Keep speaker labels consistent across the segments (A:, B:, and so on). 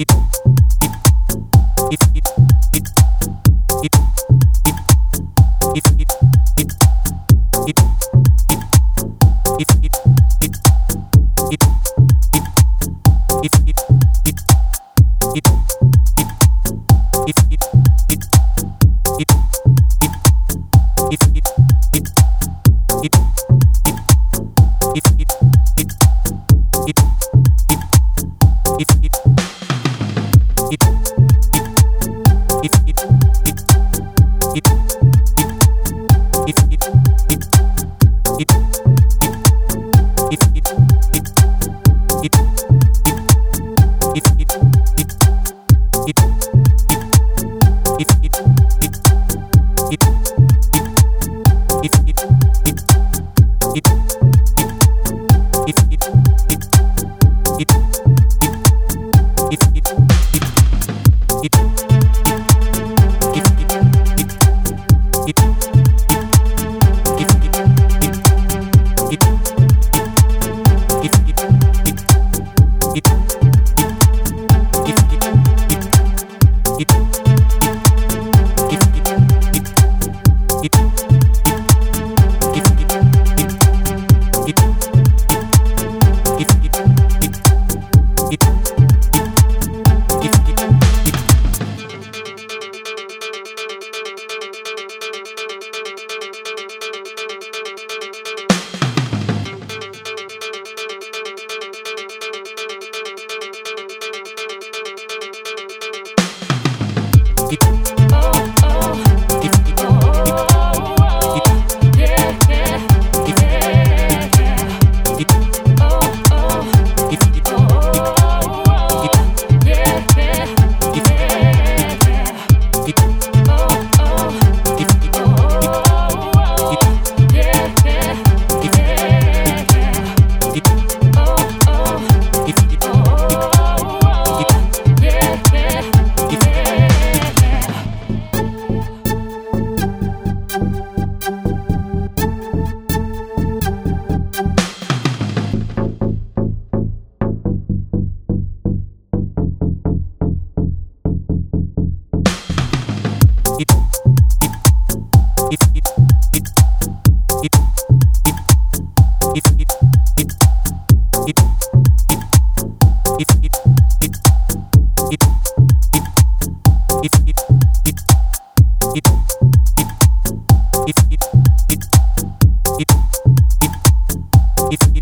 A: It Thank you if,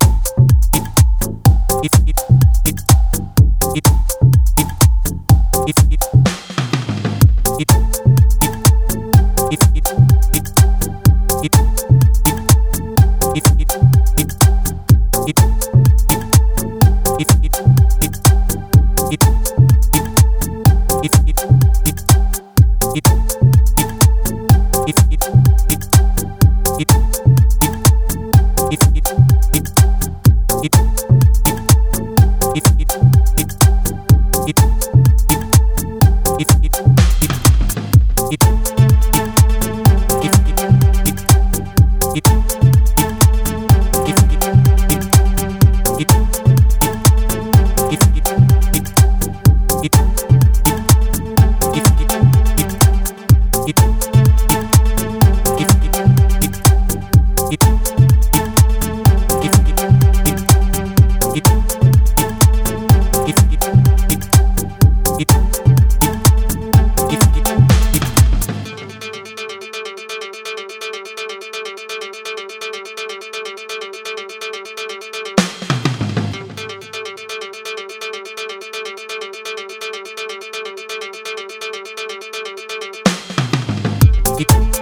A: people. Fico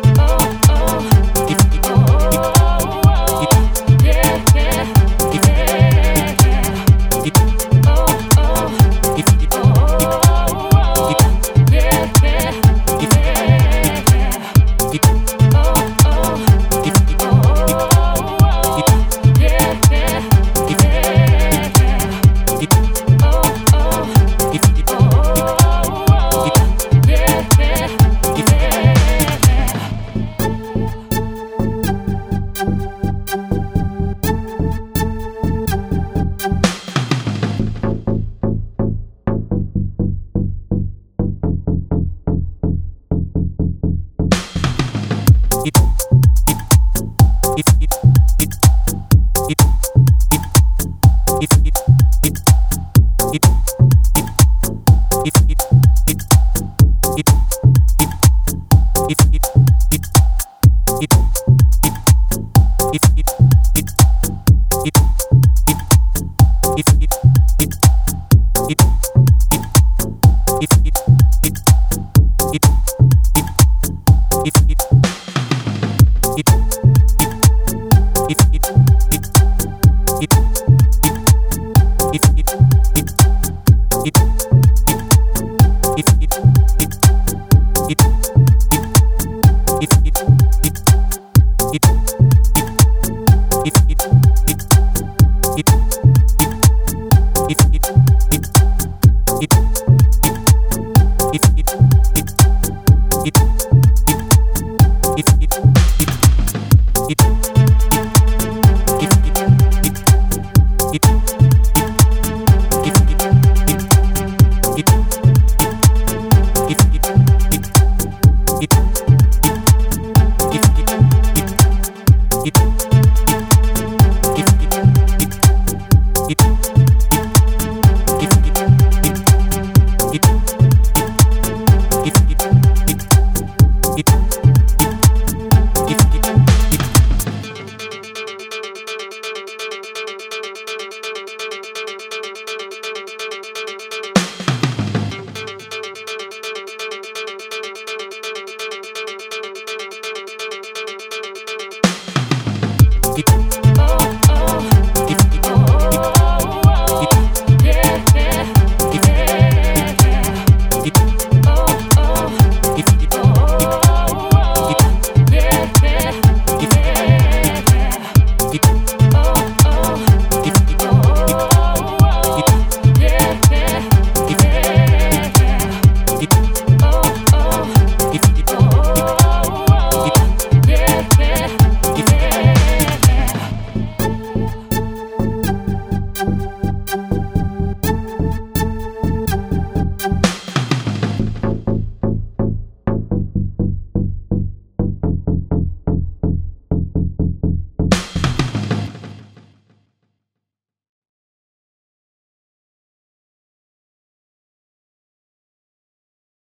A: if if if Fico